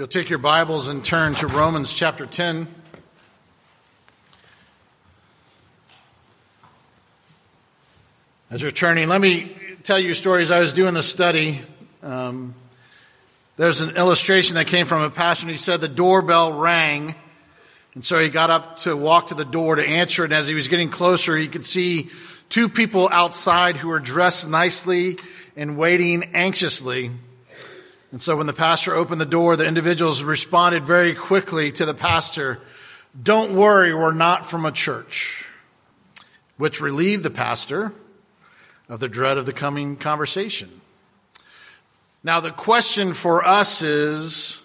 you'll take your Bibles and turn to Romans chapter 10. As you're turning, let me tell you stories. I was doing the study. Um, there's an illustration that came from a pastor. He said the doorbell rang. And so he got up to walk to the door to answer it. And as he was getting closer, he could see two people outside who were dressed nicely and waiting anxiously. And so when the pastor opened the door, the individuals responded very quickly to the pastor, don't worry, we're not from a church, which relieved the pastor of the dread of the coming conversation. Now the question for us is,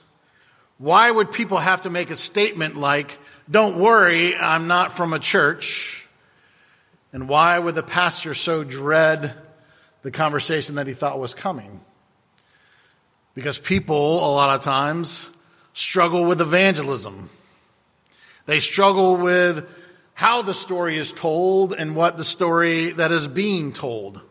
why would people have to make a statement like, don't worry, I'm not from a church? And why would the pastor so dread the conversation that he thought was coming? Because people, a lot of times, struggle with evangelism. They struggle with how the story is told and what the story that is being told.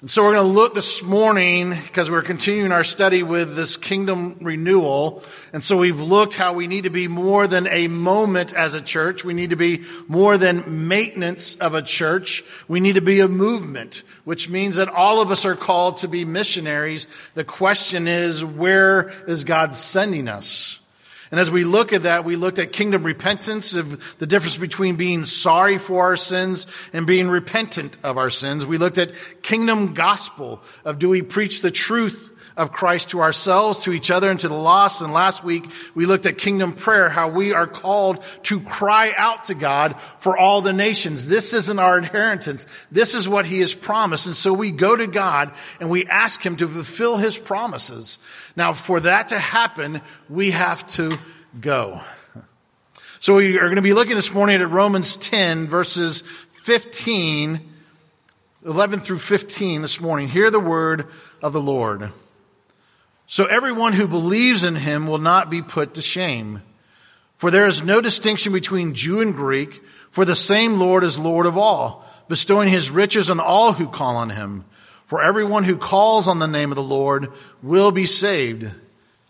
And so we're going to look this morning because we're continuing our study with this kingdom renewal. And so we've looked how we need to be more than a moment as a church. We need to be more than maintenance of a church. We need to be a movement, which means that all of us are called to be missionaries. The question is, where is God sending us? And as we look at that, we looked at kingdom repentance of the difference between being sorry for our sins and being repentant of our sins. We looked at kingdom gospel of do we preach the truth of Christ to ourselves, to each other, and to the lost. And last week we looked at kingdom prayer, how we are called to cry out to God for all the nations. This isn't our inheritance. This is what he has promised. And so we go to God and we ask him to fulfill his promises. Now for that to happen, we have to go. So we are going to be looking this morning at Romans 10 verses 15, 11 through 15 this morning. Hear the word of the Lord. So everyone who believes in him will not be put to shame. For there is no distinction between Jew and Greek, for the same Lord is Lord of all, bestowing his riches on all who call on him. For everyone who calls on the name of the Lord will be saved.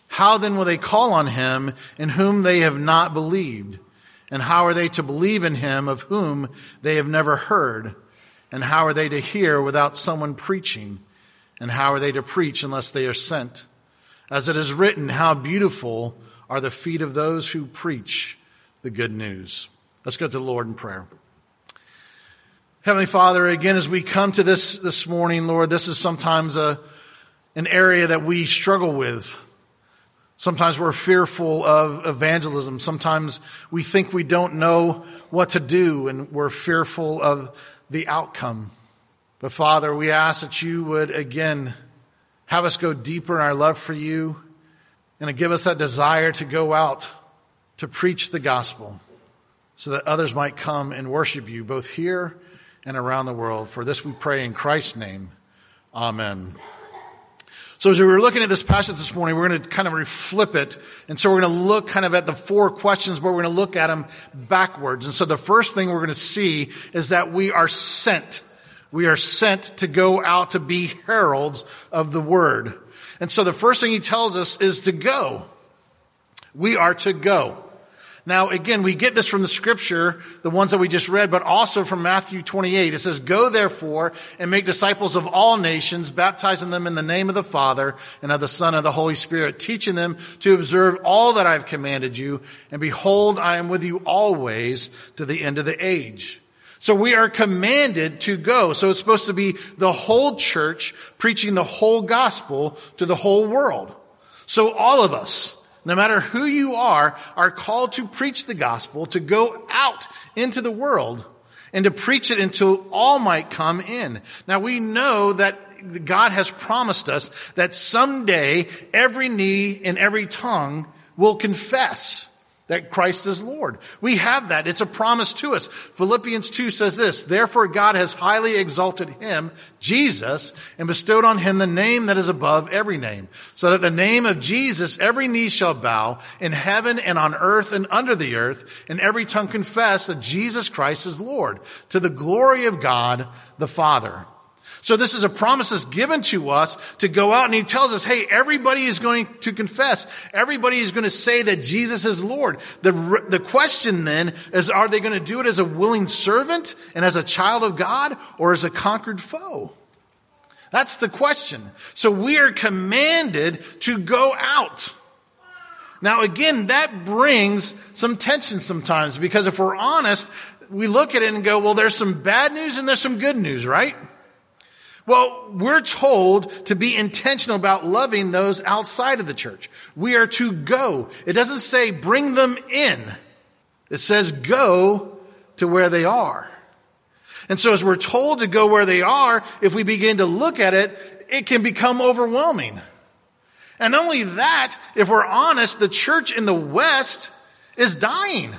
How then will they call on him in whom they have not believed? And how are they to believe in him of whom they have never heard? And how are they to hear without someone preaching? And how are they to preach unless they are sent? As it is written, how beautiful are the feet of those who preach the good news. Let's go to the Lord in prayer. Heavenly Father, again, as we come to this this morning, Lord, this is sometimes a, an area that we struggle with. Sometimes we're fearful of evangelism. Sometimes we think we don't know what to do and we're fearful of the outcome. But Father, we ask that you would again have us go deeper in our love for you and to give us that desire to go out to preach the gospel so that others might come and worship you both here and around the world. For this we pray in Christ's name. Amen. So as we were looking at this passage this morning, we're going to kind of reflip it. And so we're going to look kind of at the four questions, but we're going to look at them backwards. And so the first thing we're going to see is that we are sent we are sent to go out to be heralds of the word. And so the first thing he tells us is to go. We are to go. Now, again, we get this from the scripture, the ones that we just read, but also from Matthew 28. It says, Go therefore and make disciples of all nations, baptizing them in the name of the Father and of the Son and of the Holy Spirit, teaching them to observe all that I have commanded you. And behold, I am with you always to the end of the age. So we are commanded to go. So it's supposed to be the whole church preaching the whole gospel to the whole world. So all of us, no matter who you are, are called to preach the gospel, to go out into the world and to preach it until all might come in. Now we know that God has promised us that someday every knee and every tongue will confess that Christ is Lord. We have that. It's a promise to us. Philippians 2 says this, therefore God has highly exalted him, Jesus, and bestowed on him the name that is above every name, so that the name of Jesus every knee shall bow in heaven and on earth and under the earth, and every tongue confess that Jesus Christ is Lord, to the glory of God the Father. So this is a promise that's given to us to go out and he tells us, hey, everybody is going to confess. Everybody is going to say that Jesus is Lord. The, the question then is, are they going to do it as a willing servant and as a child of God or as a conquered foe? That's the question. So we are commanded to go out. Now again, that brings some tension sometimes because if we're honest, we look at it and go, well, there's some bad news and there's some good news, right? Well, we're told to be intentional about loving those outside of the church. We are to go. It doesn't say bring them in. It says go to where they are. And so as we're told to go where they are, if we begin to look at it, it can become overwhelming. And only that, if we're honest, the church in the West is dying.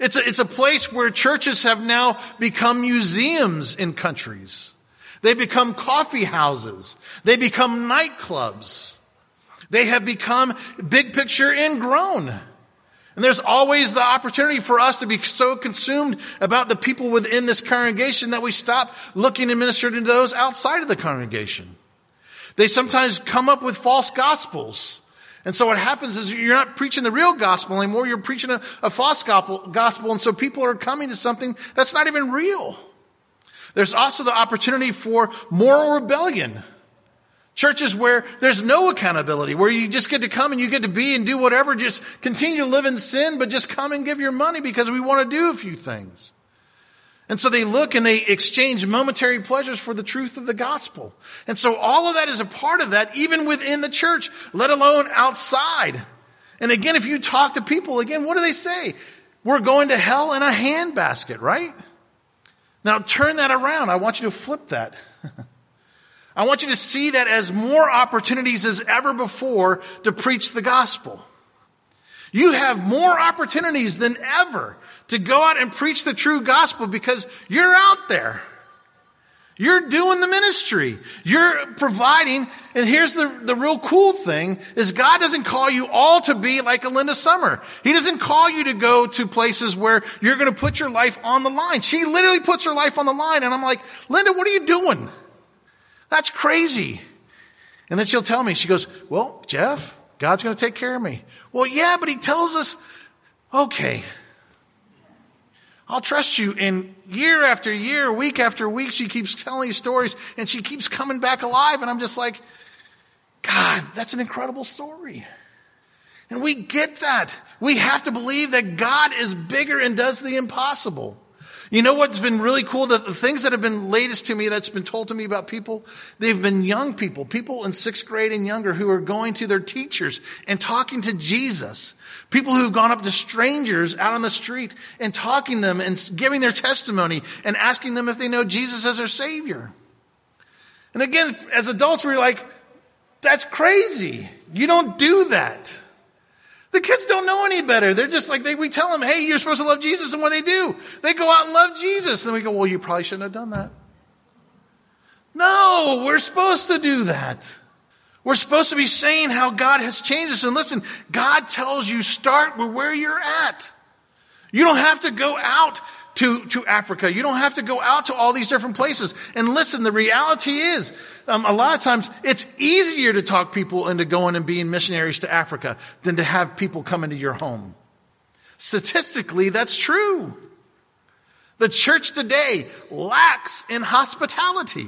It's a, it's a place where churches have now become museums in countries. They become coffee houses. They become nightclubs. They have become big picture ingrown. And there's always the opportunity for us to be so consumed about the people within this congregation that we stop looking and ministering to those outside of the congregation. They sometimes come up with false gospels. And so what happens is you're not preaching the real gospel anymore. You're preaching a, a false gospel. And so people are coming to something that's not even real. There's also the opportunity for moral rebellion. Churches where there's no accountability, where you just get to come and you get to be and do whatever, just continue to live in sin, but just come and give your money because we want to do a few things. And so they look and they exchange momentary pleasures for the truth of the gospel. And so all of that is a part of that, even within the church, let alone outside. And again, if you talk to people, again, what do they say? We're going to hell in a handbasket, right? Now turn that around. I want you to flip that. I want you to see that as more opportunities as ever before to preach the gospel. You have more opportunities than ever to go out and preach the true gospel because you're out there. You're doing the ministry. You're providing. And here's the, the real cool thing is God doesn't call you all to be like Linda Summer. He doesn't call you to go to places where you're going to put your life on the line. She literally puts her life on the line. And I'm like, Linda, what are you doing? That's crazy. And then she'll tell me, she goes, well, Jeff, God's going to take care of me. Well, yeah, but he tells us, okay, I'll trust you. And year after year, week after week, she keeps telling these stories and she keeps coming back alive. And I'm just like, God, that's an incredible story. And we get that. We have to believe that God is bigger and does the impossible. You know what's been really cool? That the things that have been latest to me that's been told to me about people, they've been young people, people in sixth grade and younger who are going to their teachers and talking to Jesus People who've gone up to strangers out on the street and talking to them and giving their testimony and asking them if they know Jesus as their Savior. And again, as adults, we're like, that's crazy. You don't do that. The kids don't know any better. They're just like, they, we tell them, hey, you're supposed to love Jesus. And what do they do? They go out and love Jesus. And then we go, well, you probably shouldn't have done that. No, we're supposed to do that. We're supposed to be saying how God has changed us. And listen, God tells you start with where you're at. You don't have to go out to, to Africa. You don't have to go out to all these different places. And listen, the reality is, um, a lot of times it's easier to talk people into going and being missionaries to Africa than to have people come into your home. Statistically, that's true. The church today lacks in hospitality.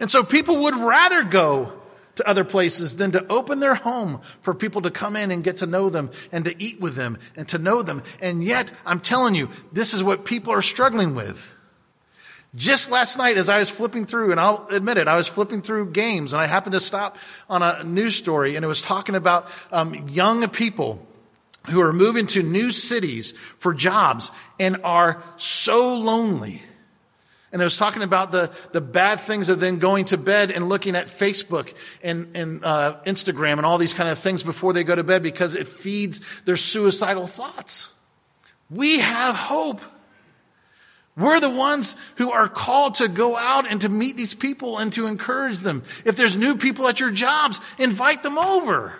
And so people would rather go to other places than to open their home for people to come in and get to know them and to eat with them and to know them. And yet, I'm telling you, this is what people are struggling with. Just last night, as I was flipping through, and I'll admit it, I was flipping through games, and I happened to stop on a news story, and it was talking about um, young people who are moving to new cities for jobs and are so lonely and I was talking about the, the bad things of then going to bed and looking at Facebook and, and uh, Instagram and all these kind of things before they go to bed because it feeds their suicidal thoughts. We have hope. We're the ones who are called to go out and to meet these people and to encourage them. If there's new people at your jobs, invite them over.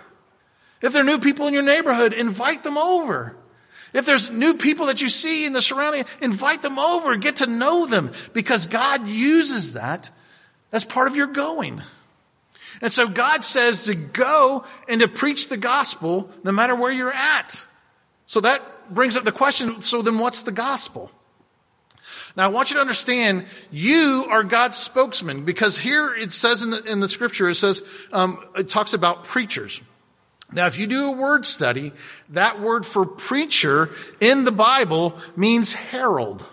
If there are new people in your neighborhood, invite them over. If there's new people that you see in the surrounding, invite them over, get to know them, because God uses that as part of your going. And so God says to go and to preach the gospel no matter where you're at. So that brings up the question, so then what's the gospel? Now I want you to understand, you are God's spokesman because here it says in the, in the scripture, it says, um, it talks about preachers. Now, if you do a word study, that word for preacher in the Bible means herald.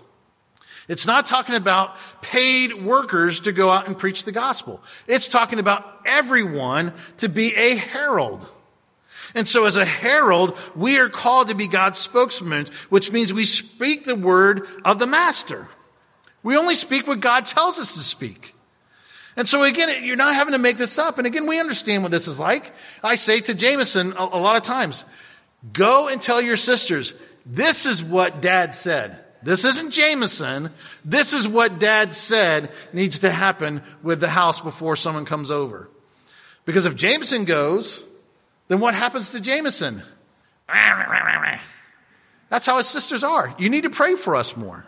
It's not talking about paid workers to go out and preach the gospel. It's talking about everyone to be a herald. And so as a herald, we are called to be God's spokesman, which means we speak the word of the master. We only speak what God tells us to speak. And so again, you're not having to make this up. And again, we understand what this is like. I say to Jameson a, a lot of times, go and tell your sisters, this is what dad said. This isn't Jameson. This is what dad said needs to happen with the house before someone comes over. Because if Jameson goes, then what happens to Jameson? That's how his sisters are. You need to pray for us more.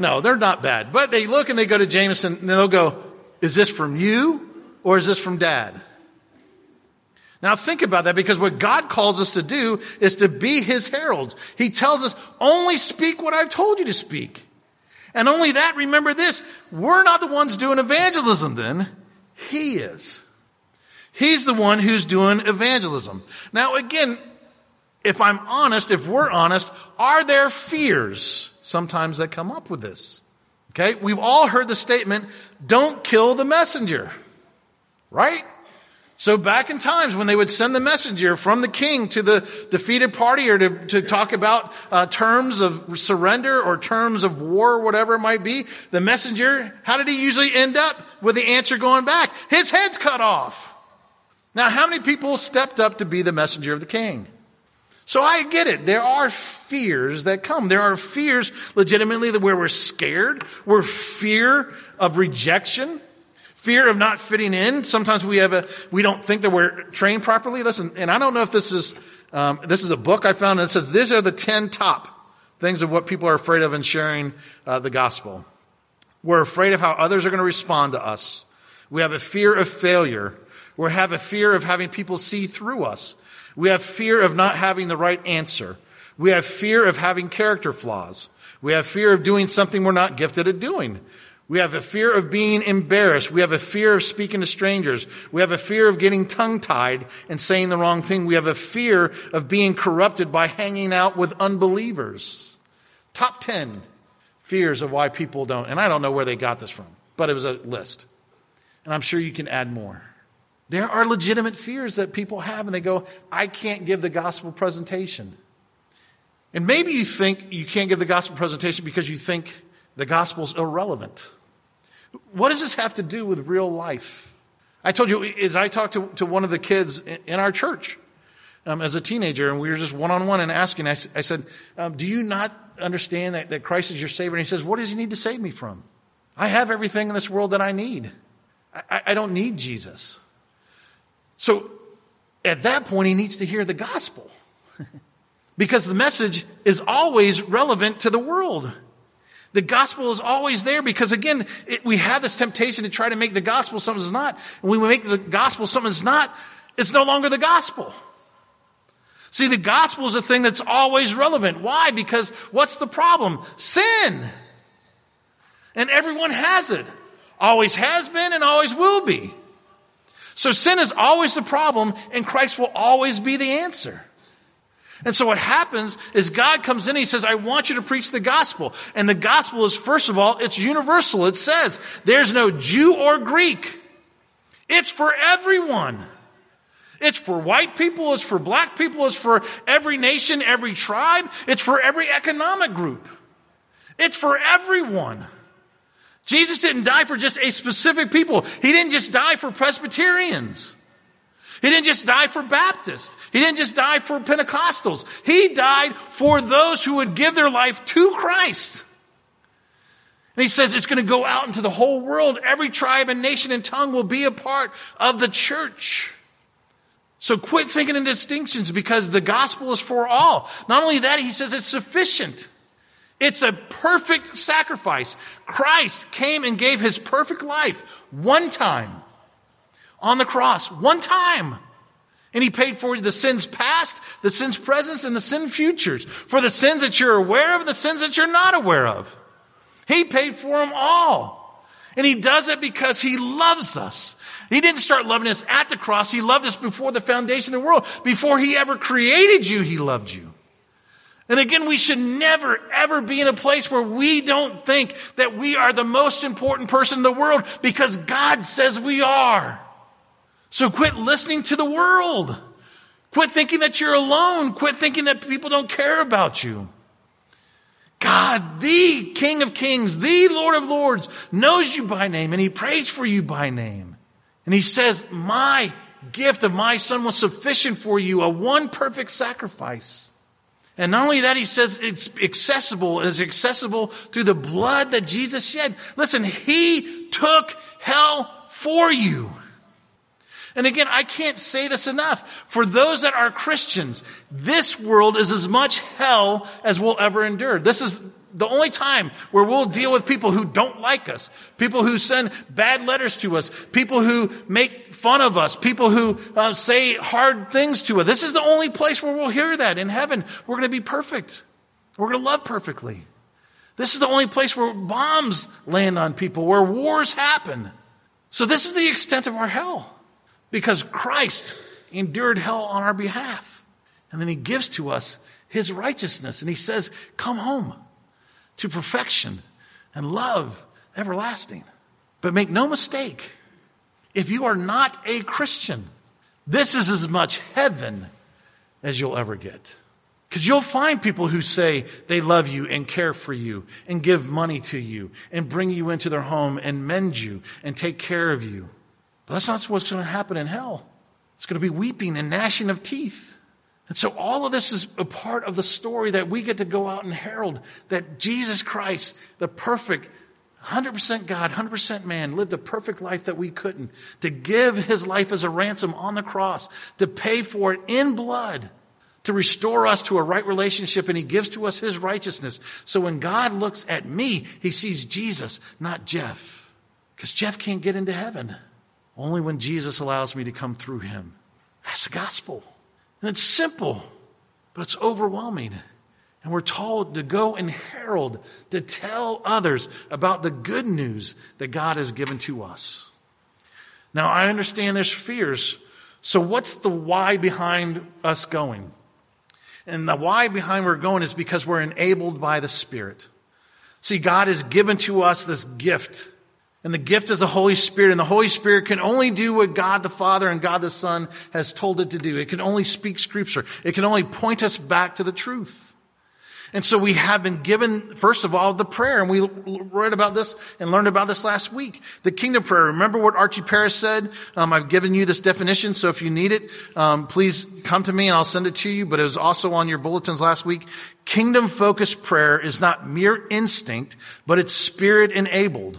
No, they're not bad. But they look and they go to Jameson and they'll go, is this from you or is this from dad? Now think about that because what God calls us to do is to be his heralds. He tells us, only speak what I've told you to speak. And only that, remember this, we're not the ones doing evangelism then. He is. He's the one who's doing evangelism. Now again, if I'm honest, if we're honest, are there fears sometimes that come up with this? Okay. We've all heard the statement, don't kill the messenger. Right? So back in times when they would send the messenger from the king to the defeated party or to, to talk about uh, terms of surrender or terms of war or whatever it might be, the messenger, how did he usually end up with the answer going back? His head's cut off. Now how many people stepped up to be the messenger of the king? So I get it. There are fears that come. There are fears legitimately that where we're scared. We're fear of rejection. Fear of not fitting in. Sometimes we have a, we don't think that we're trained properly. Listen, and I don't know if this is, um, this is a book I found and it says these are the 10 top things of what people are afraid of in sharing uh, the gospel. We're afraid of how others are going to respond to us. We have a fear of failure. We have a fear of having people see through us. We have fear of not having the right answer. We have fear of having character flaws. We have fear of doing something we're not gifted at doing. We have a fear of being embarrassed. We have a fear of speaking to strangers. We have a fear of getting tongue tied and saying the wrong thing. We have a fear of being corrupted by hanging out with unbelievers. Top 10 fears of why people don't. And I don't know where they got this from, but it was a list. And I'm sure you can add more. There are legitimate fears that people have, and they go, I can't give the gospel presentation. And maybe you think you can't give the gospel presentation because you think the gospel's irrelevant. What does this have to do with real life? I told you, as I talked to, to one of the kids in our church um, as a teenager, and we were just one on one and asking, I, I said, um, Do you not understand that, that Christ is your Savior? And he says, What does he need to save me from? I have everything in this world that I need. I, I don't need Jesus. So at that point, he needs to hear the gospel because the message is always relevant to the world. The gospel is always there because again, it, we have this temptation to try to make the gospel something it's not. And when we make the gospel something it's not, it's no longer the gospel. See, the gospel is a thing that's always relevant. Why? Because what's the problem? Sin. And everyone has it. Always has been and always will be. So sin is always the problem and Christ will always be the answer. And so what happens is God comes in and he says, I want you to preach the gospel. And the gospel is, first of all, it's universal. It says, there's no Jew or Greek. It's for everyone. It's for white people. It's for black people. It's for every nation, every tribe. It's for every economic group. It's for everyone. Jesus didn't die for just a specific people. He didn't just die for Presbyterians. He didn't just die for Baptists. He didn't just die for Pentecostals. He died for those who would give their life to Christ. And he says it's going to go out into the whole world. Every tribe and nation and tongue will be a part of the church. So quit thinking in distinctions because the gospel is for all. Not only that, he says it's sufficient. It's a perfect sacrifice. Christ came and gave his perfect life one time on the cross, one time. And he paid for the sins past, the sins present, and the sin futures. For the sins that you're aware of the sins that you're not aware of. He paid for them all. And he does it because he loves us. He didn't start loving us at the cross. He loved us before the foundation of the world. Before he ever created you, he loved you. And again, we should never, ever be in a place where we don't think that we are the most important person in the world because God says we are. So quit listening to the world. Quit thinking that you're alone. Quit thinking that people don't care about you. God, the King of Kings, the Lord of Lords, knows you by name and he prays for you by name. And he says, my gift of my son was sufficient for you, a one perfect sacrifice. And not only that, he says it's accessible, it's accessible through the blood that Jesus shed. Listen, he took hell for you. And again, I can't say this enough. For those that are Christians, this world is as much hell as we'll ever endure. This is the only time where we'll deal with people who don't like us, people who send bad letters to us, people who make fun of us, people who uh, say hard things to us. This is the only place where we'll hear that. In heaven, we're going to be perfect. We're going to love perfectly. This is the only place where bombs land on people, where wars happen. So this is the extent of our hell because Christ endured hell on our behalf. And then he gives to us his righteousness and he says, come home to perfection and love everlasting. But make no mistake, if you are not a Christian, this is as much heaven as you'll ever get. Because you'll find people who say they love you and care for you and give money to you and bring you into their home and mend you and take care of you. But that's not what's going to happen in hell. It's going to be weeping and gnashing of teeth. And so all of this is a part of the story that we get to go out and herald that Jesus Christ, the perfect, 100% God, 100% man, lived a perfect life that we couldn't, to give his life as a ransom on the cross, to pay for it in blood, to restore us to a right relationship, and he gives to us his righteousness. So when God looks at me, he sees Jesus, not Jeff. Because Jeff can't get into heaven. Only when Jesus allows me to come through him. That's the gospel. And it's simple, but it's overwhelming. And we're told to go and herald, to tell others about the good news that God has given to us. Now, I understand there's fears. So, what's the why behind us going? And the why behind we're going is because we're enabled by the Spirit. See, God has given to us this gift. And the gift is the Holy Spirit. And the Holy Spirit can only do what God the Father and God the Son has told it to do. It can only speak Scripture. It can only point us back to the truth. And so we have been given, first of all, the prayer. And we read about this and learned about this last week. The kingdom prayer. Remember what Archie Parrish said? Um, I've given you this definition. So if you need it, um, please come to me and I'll send it to you. But it was also on your bulletins last week. Kingdom focused prayer is not mere instinct, but it's spirit enabled.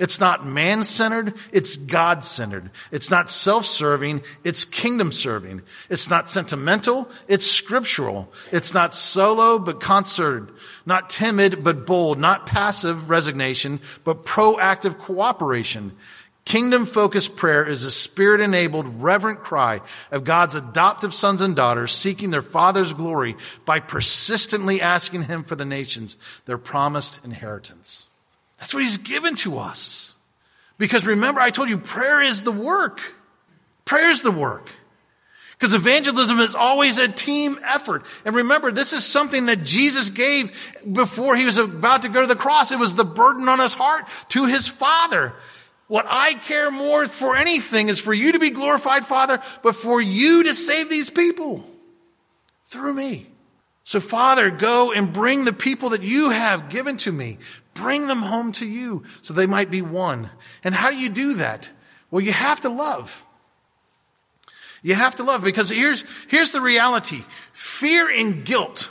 It's not man centered, it's God centered. It's not self serving, it's kingdom serving. It's not sentimental, it's scriptural. It's not solo, but concerted. Not timid, but bold. Not passive resignation, but proactive cooperation. Kingdom focused prayer is a spirit enabled, reverent cry of God's adoptive sons and daughters seeking their Father's glory by persistently asking Him for the nations, their promised inheritance. That's what he's given to us. Because remember, I told you prayer is the work. Prayer is the work. Because evangelism is always a team effort. And remember, this is something that Jesus gave before he was about to go to the cross. It was the burden on his heart to his Father. What I care more for anything is for you to be glorified, Father, but for you to save these people through me. So Father, go and bring the people that you have given to me. Bring them home to you so they might be one. And how do you do that? Well, you have to love. You have to love because here's, here's the reality. Fear and guilt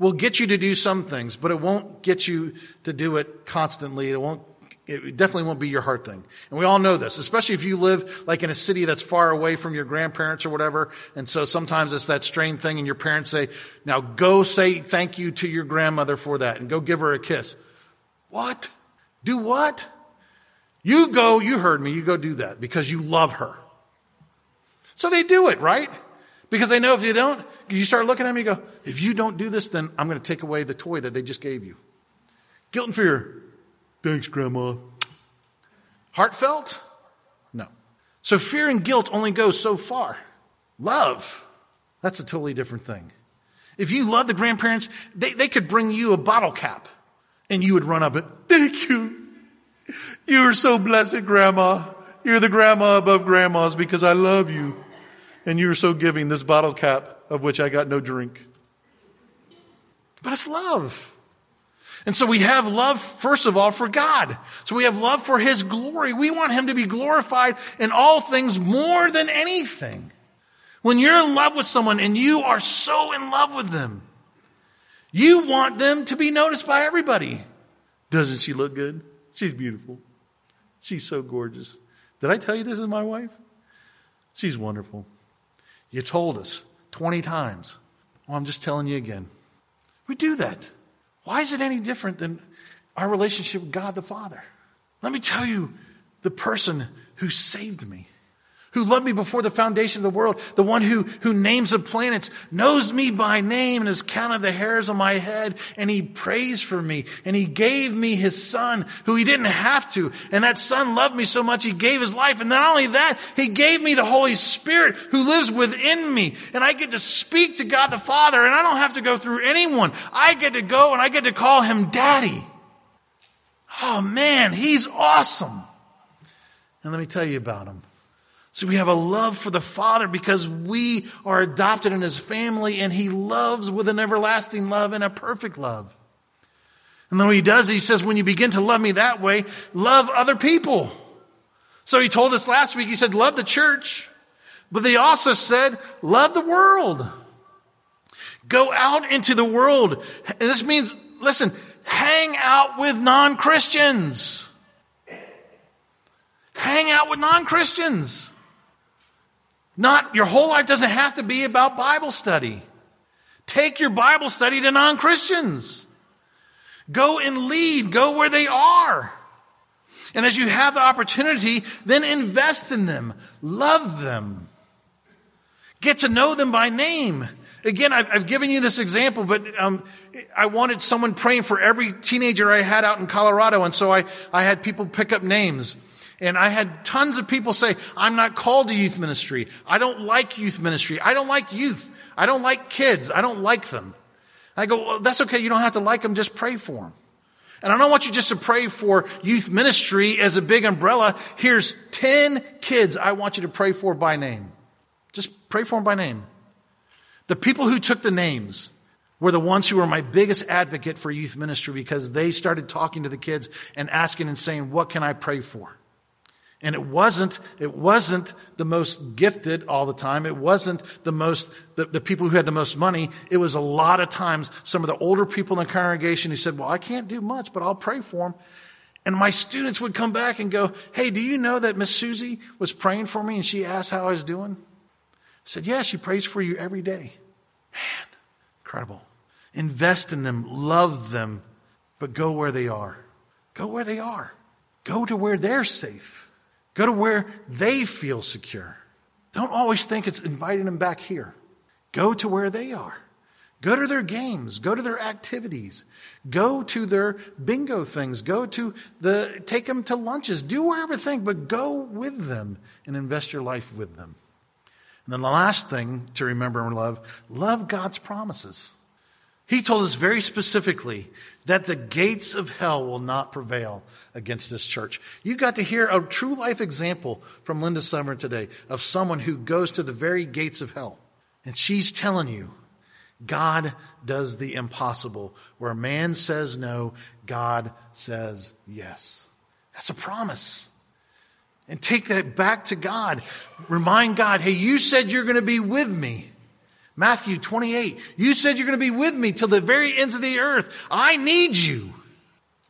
will get you to do some things, but it won't get you to do it constantly. It won't It definitely won't be your heart thing. And we all know this, especially if you live like in a city that's far away from your grandparents or whatever. And so sometimes it's that strained thing and your parents say, now go say thank you to your grandmother for that and go give her a kiss. What? Do what? You go, you heard me, you go do that because you love her. So they do it, right? Because they know if you don't, you start looking at me and go, if you don't do this, then I'm going to take away the toy that they just gave you. Guilt and fear. Thanks, Grandma. Heartfelt? No. So fear and guilt only go so far. Love, that's a totally different thing. If you love the grandparents, they, they could bring you a bottle cap and you would run up and, thank you. You are so blessed, Grandma. You're the grandma above grandmas because I love you. And you're so giving this bottle cap of which I got no drink. But it's love. And so we have love, first of all, for God. So we have love for His glory. We want Him to be glorified in all things more than anything. When you're in love with someone and you are so in love with them, you want them to be noticed by everybody. Doesn't she look good? She's beautiful. She's so gorgeous. Did I tell you this is my wife? She's wonderful. You told us 20 times. Well, I'm just telling you again. We do that. Why is it any different than our relationship with God the Father? Let me tell you the person who saved me who loved me before the foundation of the world, the one who, who names the planets, knows me by name and has counted the hairs on my head, and he prays for me, and he gave me his son, who he didn't have to, and that son loved me so much he gave his life, and not only that, he gave me the Holy Spirit who lives within me, and I get to speak to God the Father, and I don't have to go through anyone. I get to go and I get to call him Daddy. Oh man, he's awesome. And let me tell you about him. So we have a love for the Father because we are adopted in His family and He loves with an everlasting love and a perfect love. And then what He does, He says, when you begin to love me that way, love other people. So He told us last week, He said, love the church. But He also said, love the world. Go out into the world. And this means, listen, hang out with non-Christians. Hang out with non-Christians. Not, your whole life doesn't have to be about Bible study. Take your Bible study to non-Christians. Go and lead. Go where they are. And as you have the opportunity, then invest in them. Love them. Get to know them by name. Again, I've, I've given you this example, but um, I wanted someone praying for every teenager I had out in Colorado, and so I, I had people pick up names. And I had tons of people say, I'm not called to youth ministry. I don't like youth ministry. I don't like youth. I don't like kids. I don't like them. I go, well, that's okay. You don't have to like them. Just pray for them. And I don't want you just to pray for youth ministry as a big umbrella. Here's 10 kids I want you to pray for by name. Just pray for them by name. The people who took the names were the ones who were my biggest advocate for youth ministry because they started talking to the kids and asking and saying, what can I pray for? And it wasn't, it wasn't the most gifted all the time. It wasn't the most, the, the, people who had the most money. It was a lot of times some of the older people in the congregation who said, well, I can't do much, but I'll pray for them. And my students would come back and go, Hey, do you know that Miss Susie was praying for me and she asked how I was doing? I said, Yeah, she prays for you every day. Man, incredible. Invest in them, love them, but go where they are. Go where they are. Go to where they're safe. Go to where they feel secure. Don't always think it's inviting them back here. Go to where they are. Go to their games. Go to their activities. Go to their bingo things. Go to the, take them to lunches. Do wherever thing, but go with them and invest your life with them. And then the last thing to remember and love, love God's promises. He told us very specifically that the gates of hell will not prevail against this church. You got to hear a true life example from Linda Summer today of someone who goes to the very gates of hell. And she's telling you, God does the impossible. Where man says no, God says yes. That's a promise. And take that back to God. Remind God, hey, you said you're going to be with me. Matthew 28. You said you're going to be with me till the very ends of the earth. I need you.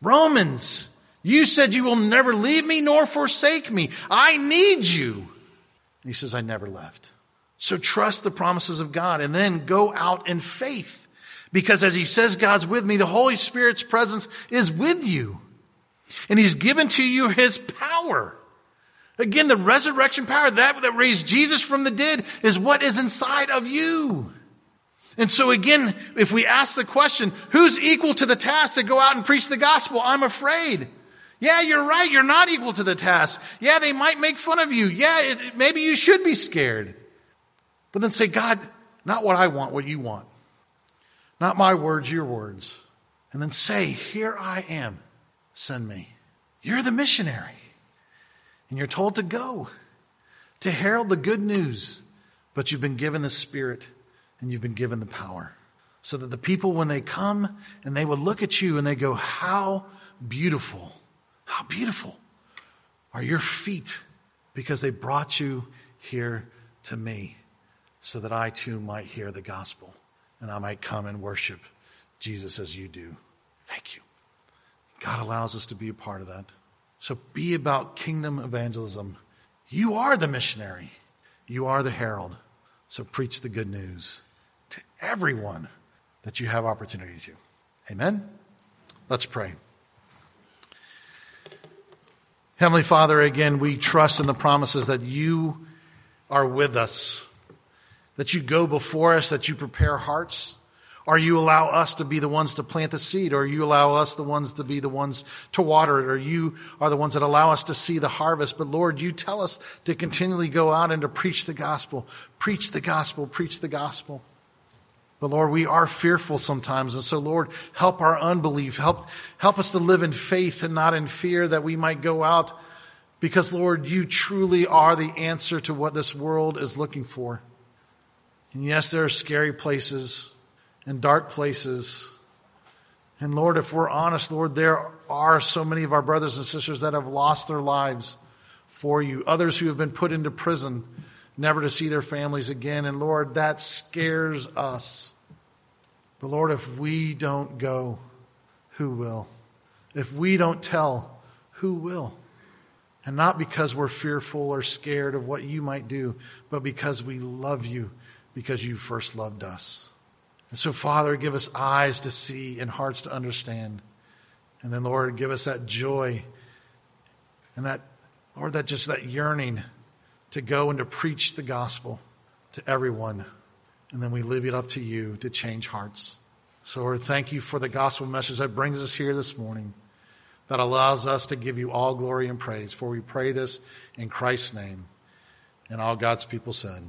Romans You said you will never leave me nor forsake me. I need you. And he says, I never left. So trust the promises of God and then go out in faith. Because as he says, God's with me, the Holy Spirit's presence is with you. And he's given to you his power. Again, the resurrection power, that that raised Jesus from the dead is what is inside of you. And so again, if we ask the question, who's equal to the task to go out and preach the gospel? I'm afraid. Yeah, you're right. You're not equal to the task. Yeah, they might make fun of you. Yeah, it, maybe you should be scared. But then say, God, not what I want, what you want. Not my words, your words. And then say, here I am. Send me. You're the missionary. And you're told to go to herald the good news. But you've been given the Spirit and you've been given the power. So that the people, when they come and they will look at you and they go, How beautiful, how beautiful are your feet because they brought you here to me so that I too might hear the gospel and I might come and worship Jesus as you do. Thank you. God allows us to be a part of that. So be about kingdom evangelism. You are the missionary, you are the herald. So preach the good news to everyone that you have opportunity to. Amen? Let's pray. Heavenly Father, again, we trust in the promises that you are with us, that you go before us, that you prepare hearts or you allow us to be the ones to plant the seed, or you allow us the ones to be the ones to water it, or you are the ones that allow us to see the harvest. But Lord, you tell us to continually go out and to preach the gospel, preach the gospel, preach the gospel. But Lord, we are fearful sometimes. And so Lord, help our unbelief. Help, help us to live in faith and not in fear that we might go out because Lord, you truly are the answer to what this world is looking for. And yes, there are scary places in dark places. And Lord, if we're honest, Lord, there are so many of our brothers and sisters that have lost their lives for you, others who have been put into prison, never to see their families again. And Lord, that scares us. But Lord, if we don't go, who will? If we don't tell, who will? And not because we're fearful or scared of what you might do, but because we love you, because you first loved us. And so, Father, give us eyes to see and hearts to understand. And then, Lord, give us that joy and that, Lord, that just that yearning to go and to preach the gospel to everyone. And then we leave it up to you to change hearts. So, Lord, thank you for the gospel message that brings us here this morning, that allows us to give you all glory and praise. For we pray this in Christ's name. And all God's people said,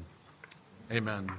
Amen.